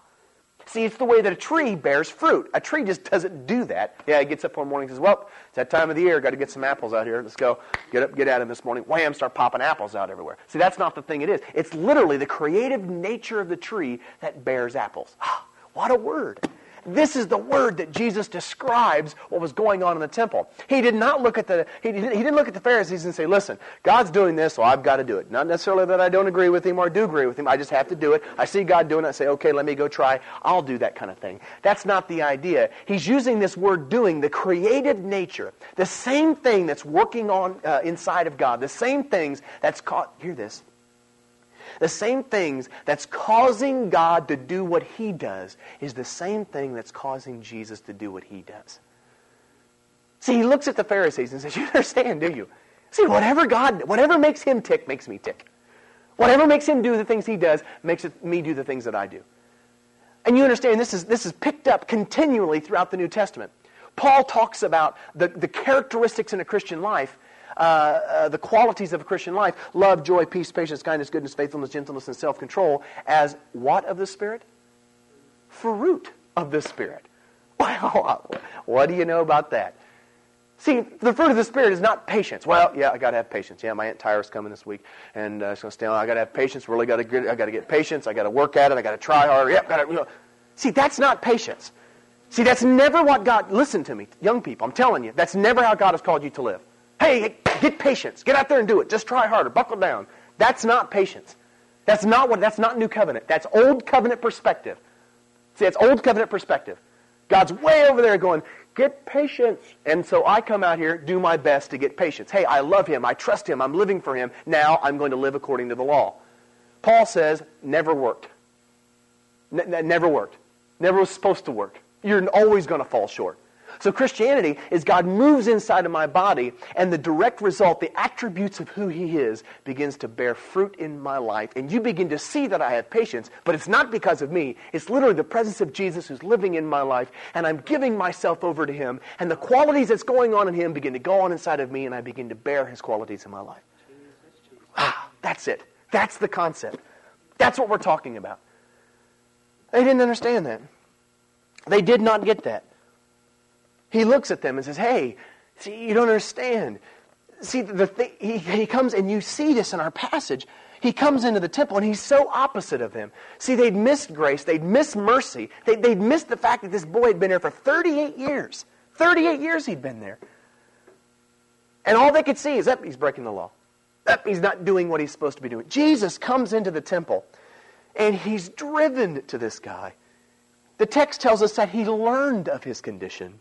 See, it's the way that a tree bears fruit. A tree just doesn't do that. Yeah, it gets up one morning and says, Well, it's that time of the year. Got to get some apples out here. Let's go. Get up, get at them this morning. Wham, start popping apples out everywhere. See, that's not the thing it is. It's literally the creative nature of the tree that bears apples. *gasps* what a word. This is the word that Jesus describes what was going on in the temple. He did not look at the he, he didn't look at the Pharisees and say, "Listen, God's doing this, so I've got to do it." Not necessarily that I don't agree with him or do agree with him. I just have to do it. I see God doing it. I say, "Okay, let me go try. I'll do that kind of thing." That's not the idea. He's using this word "doing," the creative nature, the same thing that's working on uh, inside of God, the same things that's caught. Hear this the same things that's causing God to do what he does is the same thing that's causing Jesus to do what he does. See, he looks at the Pharisees and says, You understand, do you? See, whatever God, whatever makes him tick makes me tick. Whatever makes him do the things he does makes me do the things that I do. And you understand this is, this is picked up continually throughout the New Testament. Paul talks about the, the characteristics in a Christian life uh, uh, the qualities of a Christian life love, joy, peace, patience, kindness, goodness, faithfulness, gentleness, and self control as what of the Spirit? Fruit of the Spirit. *laughs* Well, what do you know about that? See, the fruit of the Spirit is not patience. Well, yeah, I got to have patience. Yeah, my Aunt Tyra's coming this week, and uh, she's going to stay on. I got to have patience. Really got to get. I got to get patience. I got to work at it. I got to try harder. Yep, got to. You know. See, that's not patience. See, that's never what God. Listen to me, young people. I'm telling you, that's never how God has called you to live. Hey, get patience. Get out there and do it. Just try harder. Buckle down. That's not patience. That's not what that's not new covenant. That's old covenant perspective. See, it's old covenant perspective. God's way over there going, get patience. And so I come out here, do my best to get patience. Hey, I love him. I trust him. I'm living for him. Now I'm going to live according to the law. Paul says, never worked. N- never worked. Never was supposed to work. You're always going to fall short. So Christianity is God moves inside of my body, and the direct result, the attributes of who He is, begins to bear fruit in my life. And you begin to see that I have patience, but it's not because of me. It's literally the presence of Jesus who's living in my life, and I'm giving myself over to Him, and the qualities that's going on in Him begin to go on inside of me, and I begin to bear His qualities in my life. Ah, that's it. That's the concept. That's what we're talking about. They didn't understand that. They did not get that. He looks at them and says, Hey, see, you don't understand. See, the thing, he, he comes, and you see this in our passage. He comes into the temple, and he's so opposite of them. See, they'd missed grace. They'd missed mercy. They, they'd missed the fact that this boy had been there for 38 years. 38 years he'd been there. And all they could see is that he's breaking the law. That he's not doing what he's supposed to be doing. Jesus comes into the temple, and he's driven to this guy. The text tells us that he learned of his condition.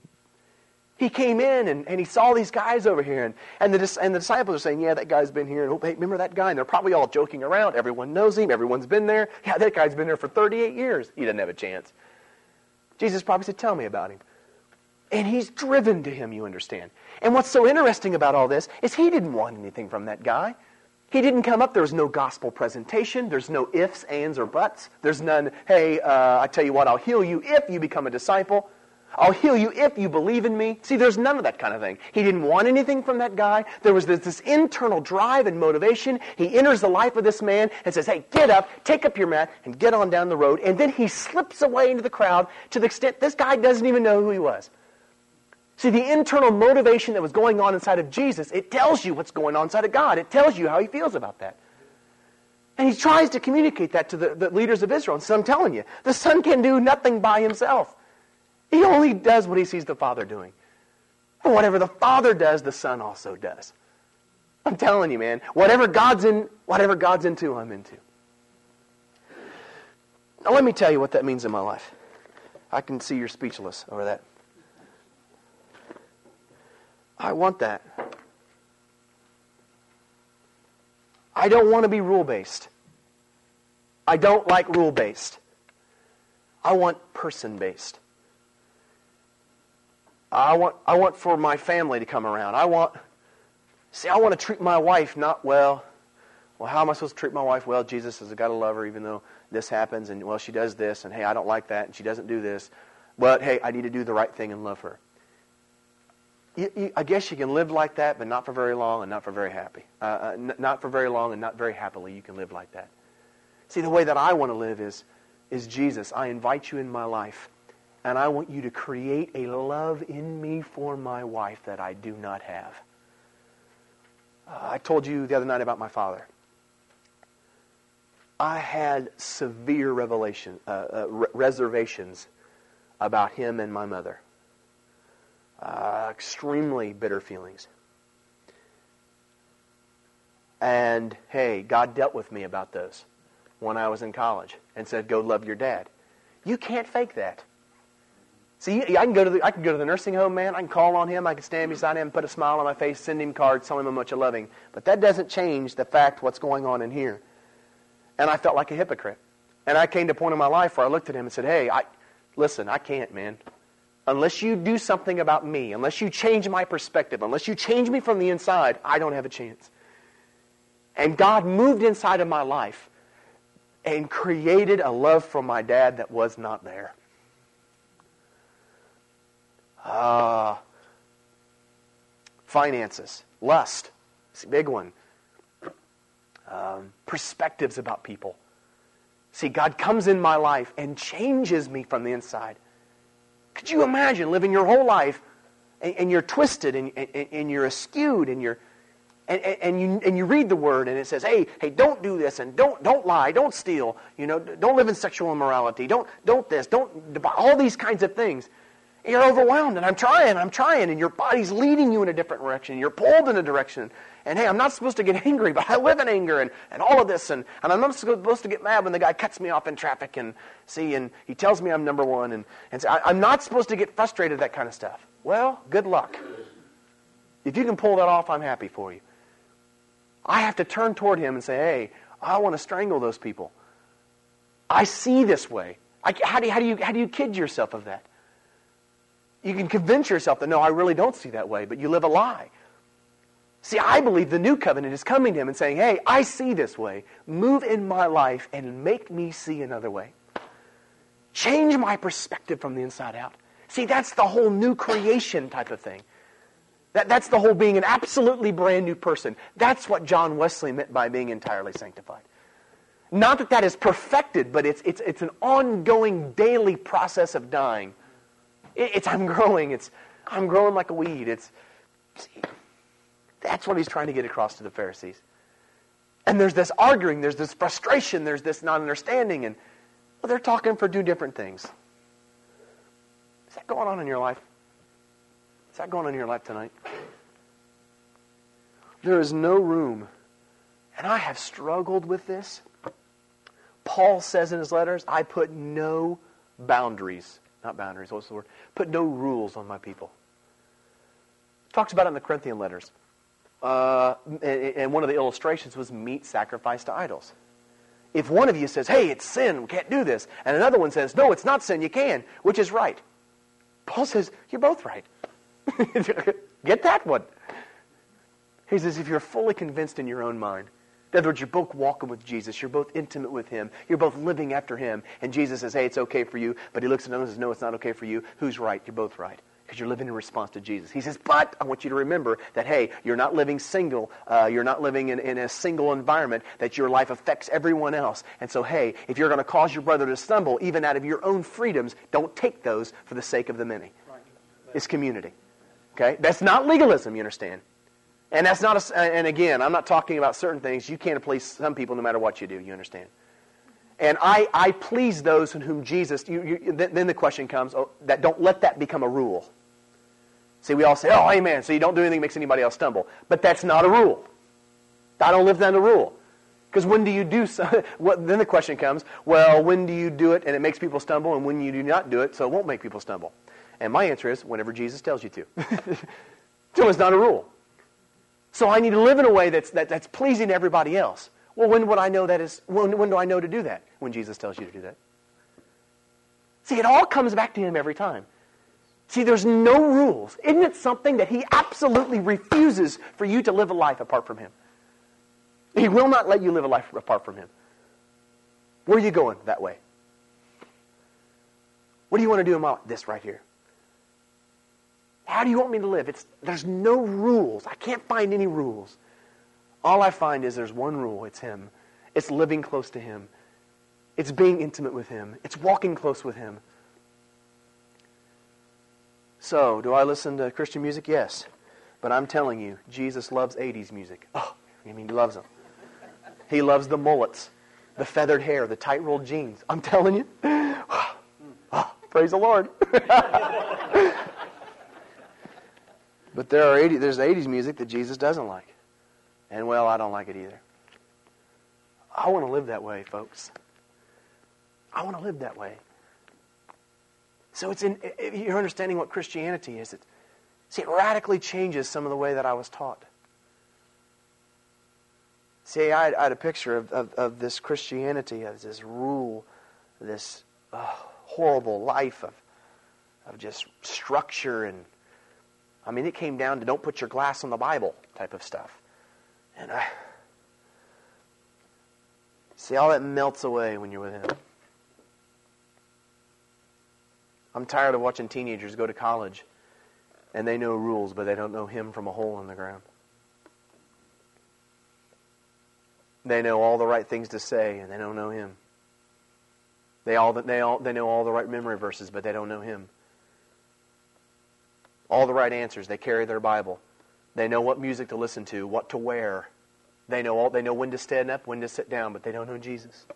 He came in and, and he saw these guys over here, and, and, the, and the disciples are saying, Yeah, that guy's been here. And, oh, hey, remember that guy? And they're probably all joking around. Everyone knows him. Everyone's been there. Yeah, that guy's been there for 38 years. He doesn't have a chance. Jesus probably said, Tell me about him. And he's driven to him, you understand. And what's so interesting about all this is he didn't want anything from that guy. He didn't come up. There was no gospel presentation. There's no ifs, ands, or buts. There's none, hey, uh, I tell you what, I'll heal you if you become a disciple. I'll heal you if you believe in me. See, there's none of that kind of thing. He didn't want anything from that guy. There was this, this, internal drive and motivation. He enters the life of this man and says, hey, get up, take up your mat, and get on down the road. And then he slips away into the crowd to the extent this guy doesn't even know who he was. See, the internal motivation that was going on inside of Jesus, it tells you what's going on inside of God. It tells you how he feels about that. And he tries to communicate that to the, the leaders of Israel. And so I'm telling you, the Son can do nothing by himself. He only does what he sees the Father doing. And whatever the Father does, the Son also does. I'm telling you, man, whatever God's in, whatever God's into, I'm into. Now let me tell you what that means in my life. I can see you're speechless over that. I want that. I don't want to be rule based. I don't like rule based. I want person based. I want, I want for my family to come around. I want, see, I want to treat my wife not well. Well, how am I supposed to treat my wife? Well, Jesus says, I've got to love her even though this happens, and well, she does this, and hey, I don't like that, and she doesn't do this. But hey, I need to do the right thing and love her you, you, I guess you can live like that, but not for very long and not for very happy. Uh, uh, n- not for very long and not very happily. You can live like that. See, the way that I want to live is, is Jesus. I invite you in my life, and I want you to create a love in me for my wife that I do not have. Uh, I told you the other night about my father. I had severe revelation, uh, uh, re- reservations about him and my mother uh, extremely bitter feelings. And hey, God dealt with me about those when I was in college and said, "Go love your dad." You can't fake that. See, I can go to the I can go to the nursing home, man. I can call on him. I can stand beside him, put a smile on my face, send him cards, tell him how much I love him. But that doesn't change the fact what's going on in here. And I felt like a hypocrite. And I came to a point in my life where I looked at him and said, "Hey, I listen. I can't, man unless you do something about me, unless you change my perspective, unless you change me from the inside, I don't have a chance. And God moved inside of my life and created a love for my dad that was not there. Uh, finances, lust, it's a big one. Um, perspectives about people. See, God comes in my life and changes me from the inside. Could you imagine living your whole life and, and you're twisted and, and, and, you're askewed and you're and, and, you, and you read the word and it says, hey, hey, don't do this and don't, don't lie, don't steal, you know, don't live in sexual immorality, don't, don't this, don't, all these kinds of things. You're overwhelmed and I'm trying, I'm trying, and your body's leading you in a different direction. You're pulled in a direction. And hey, I'm not supposed to get *laughs* angry, but I live in anger and, and all of this. And, and I'm not supposed to get mad when the guy cuts me off in traffic and see, and he tells me I'm number one. And, and I, I'm not supposed to get frustrated, that kind of stuff. Well, good luck. If you can pull that off, I'm happy for you. I have to turn toward him and say, hey, I want to strangle those people. I see this way. I, how, do how, do you, how do you kid yourself of that? You can convince yourself that, no, I really don't see that way, but you live a lie. See, I believe the new covenant is coming to him and saying, hey, I see this way. Move in my life and make me see another way. Change my perspective from the inside out. See, that's the whole new creation type of thing. That, that's the whole being an absolutely brand new person. That's what John Wesley meant by being entirely sanctified. Not that that is perfected, but it's, it's, it's an ongoing daily process of dying. It, it's I'm growing. It's I'm growing like a weed. It's see, that's what he's trying to get across to the Pharisees. And there's this arguing, there's this frustration, there's this non understanding, and well, they're talking for two different things. Is that going on in your life? Is that going on in your life tonight? There is no room, and I have struggled with this. Paul says in his letters, I put no boundaries, not boundaries, what's the word? Put no rules on my people. Talks about it in the Corinthian letters uh, and one of the illustrations was meat sacrificed to idols. If one of you says, hey, it's sin, we can't do this, and another one says, no, it's not sin, you can, which is right? Paul says, You're both right. *laughs* Get that one. He says, If you're fully convinced in your own mind, in other words, you're both walking with Jesus. You're both intimate with Him. You're both living after Him. And Jesus says, hey, it's okay for you. But He looks at them and says, no, it's not okay for you. Who's right? You're both right. Because you're living in response to Jesus. He says, but I want you to remember that, hey, you're not living single. Uh, you're not living in, in a single environment, that your life affects everyone else. And so, hey, if you're going to cause your brother to stumble, even out of your own freedoms, don't take those for the sake of the many. It's community. Okay? That's not legalism, you understand? And that's not, a, and again, I'm not talking about certain things. You can't please some people no matter what you do, you understand? And I, I please those in whom Jesus, you, you, then the question comes, oh, that don't let that become a rule. See, we all say, oh, amen, so you don't do anything that makes anybody else stumble. But that's not a rule. I don't live down the rule. Because when do you do so? *laughs* What, then the question comes, well, when do you do it and it makes people stumble, and when you do not do it so it won't make people stumble? And my answer is, whenever Jesus tells you to. *laughs* so it's not a rule. So I need to live in a way that's, that, that's pleasing to everybody else. Well, when would I know that is, when, when do I know to do that? When Jesus tells you to do that. See, it all comes back to him every time. See, there's no rules. Isn't it something that he absolutely refuses for you to live a life apart from him? He will not let you live a life apart from him. Where are you going that way? What do you want to do about this right here? How do you want me to live? It's, there's no rules. I can't find any rules. All I find is there's one rule. It's Him. It's living close to Him. It's being intimate with Him. It's walking close with Him. So, do I listen to Christian music? Yes. But I'm telling you, Jesus loves 80s music. Oh, I mean, he loves them. He loves the mullets, the feathered hair, the tight rolled jeans. I'm telling you. Oh, *sighs* praise the Lord. *laughs* But there are 80, there's 80s music that Jesus doesn't like. And, well, I don't like it either. I want to live that way, folks. I want to live that way. So it's in, you're understanding what Christianity is. It, see, it radically changes some of the way that I was taught. See, I had, I had a picture of, of, of, this Christianity of this rule, this uh, horrible life of, of just structure and I mean, it came down to don't put your glass on the Bible type of stuff. And I see all that melts away when you're with Him. I'm tired of watching teenagers go to college and they know rules, but they don't know Him from a hole in the ground. They know all the right things to say, and they don't know Him. They all they all they know all the right memory verses, but they don't know Him all the right answers. They carry their Bible. They know what music to listen to, what to wear. They know all, they know when to stand up, when to sit down, but they don't know Jesus.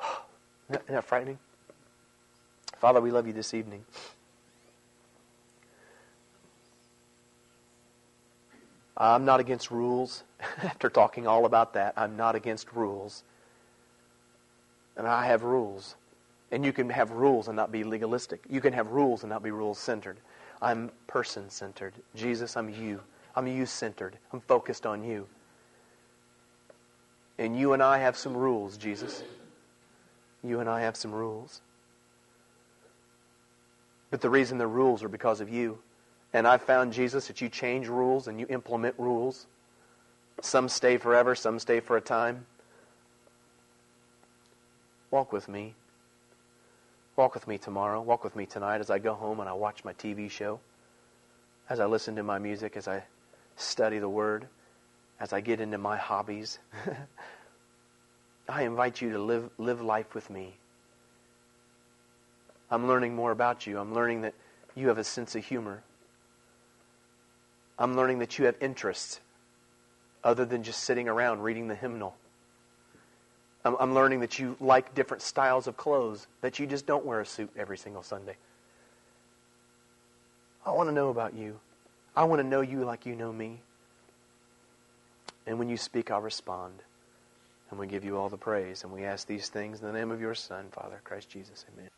*sighs* Isn't that frightening? Father, we love you this evening. I'm not against rules. *laughs* After talking all about that, I'm not against rules. And I have rules. And you can have rules and not be legalistic. You can have rules and not be rules centered. I'm person centered. Jesus, I'm you. I'm you centered. I'm focused on you. And you and I have some rules, Jesus. You and I have some rules. But the reason they're rules are because of you. And I've found, Jesus, that you change rules and you implement rules. Some stay forever, some stay for a time. Walk with me. Walk with me tomorrow. Walk with me tonight as I go home and I watch my TV show, as I listen to my music, as I study the Word, as I get into my hobbies. *laughs* I invite you to live, live life with me. I'm learning more about you. I'm learning that you have a sense of humor. I'm learning that you have interests other than just sitting around reading the hymnal. I'm, I'm learning that you like different styles of clothes, that you just don't wear a suit every single Sunday. I want to know about you. I want to know you like you know me. And when you speak, I'll respond. And we give you all the praise. And we ask these things in the name of your Son, Father, Christ Jesus. Amen.